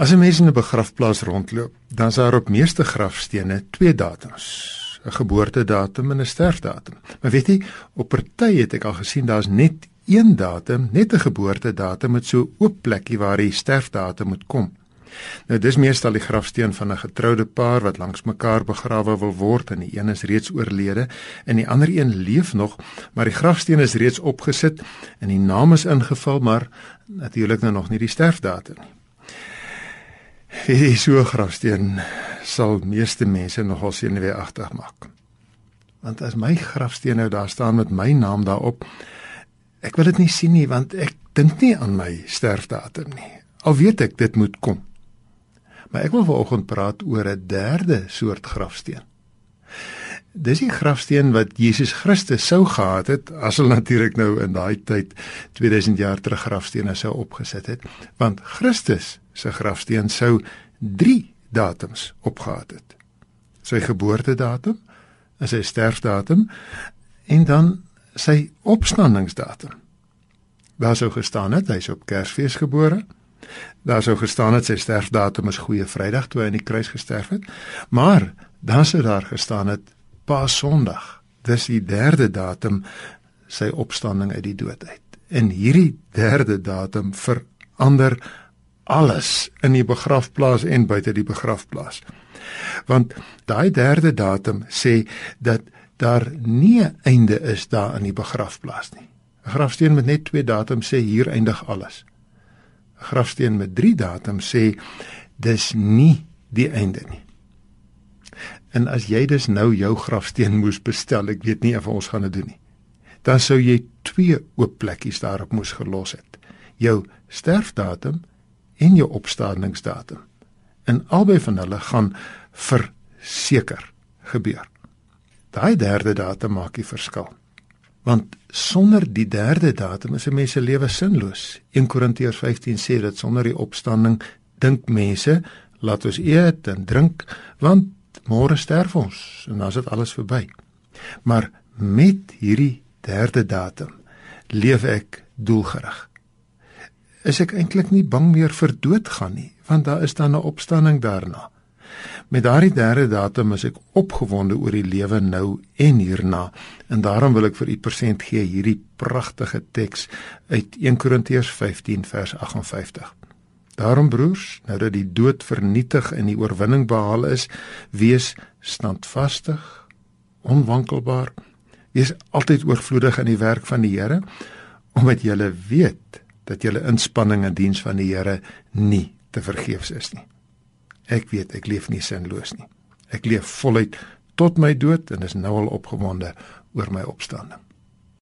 As 'n mens in 'n begrafplaas rondloop, dan is daar op meeste grafstene twee datums: 'n geboortedatum en 'n sterfdatum. Maar weet jy, op party het ek al gesien daar's net een datum, net 'n geboortedatum met so 'n oop plekkie waar die sterfdatum moet kom. Nou dis meestal die grafsteen van 'n getroude paar wat langs mekaar begrawe wil word en die een is reeds oorlede en die ander een leef nog, maar die grafsteen is reeds opgesit en die naam is ingevul, maar natuurlik nou nog nie die sterfdatum nie. Hierdie so grafsteen sal meeste mense nogal senuweeagtig maak. Want as my grafsteen nou daar staan met my naam daarop, ek wil dit nie sien nie want ek dink nie aan my sterfdatum nie. Al weet ek dit moet kom. Maar ek wil vanoggend praat oor 'n derde soort grafsteen. Dis die grafsteen wat Jesus Christus sou gehad het as hulle natuurlik nou in daai tyd 2000 jaar terug grafstene sou opgesit het, want Christus se grafsteen sou 3 datums opgehad het. Sy geboortedatum, sy sterfdatum en dan sy opstandingsdatum. Daar sou gestaan het hy's op Kersfees gebore. Daar sou gestaan het sy sterfdatum is Goeie Vrydag toe hy aan die kruis gesterf het. Maar dan sou daar gestaan het Paasondag. Dis die derde datum sy opstanding uit die dood uit. En hierdie derde datum verander alles in die begrafplaas en buite die begrafplaas. Want daai derde datum sê dat daar nie 'n einde is daar in die begrafplaas nie. 'n Grafsteen met net twee datums sê hier eindig alles. 'n Grafsteen met drie datums sê dis nie die einde nie. En as jy dus nou jou grafsteen moes bestel, ek weet nie of ons gaan dit doen nie. Dan sou jy twee oop plekkies daarop moes gelos het. Jou sterfdatum en jou opstandingsdatum. En albei van hulle gaan verseker gebeur. Daai derde datum maak die verskil. Want sonder die derde datum is 'n mens se lewe sinloos. 1 Korintiërs 15 sê dat sonder die opstanding dink mense, laat ons eet en drink, want môre sterf ons en dan is dit alles verby. Maar met hierdie derde datum leef ek doelgerig. Is ek eintlik nie bang meer vir doodgaan nie, want daar is dan 'n opstanding daarna. Met daardie derde datum is ek opgewonde oor die lewe nou en hierna en daarom wil ek vir u persent gee hierdie pragtige teks uit 1 Korintiërs 15 vers 58. Daarom broers, nou dat die dood vernietig en die oorwinning behaal is, wees standvastig, onwankelbaar, wees altyd oorvloedig in die werk van die Here, omdat jy weet dat jou inspanning in diens van die Here nie te vergeefs is nie. Ek weet ek leef nie sinloos nie. Ek leef voluit tot my dood en is nou al opgewonde oor my opstanding.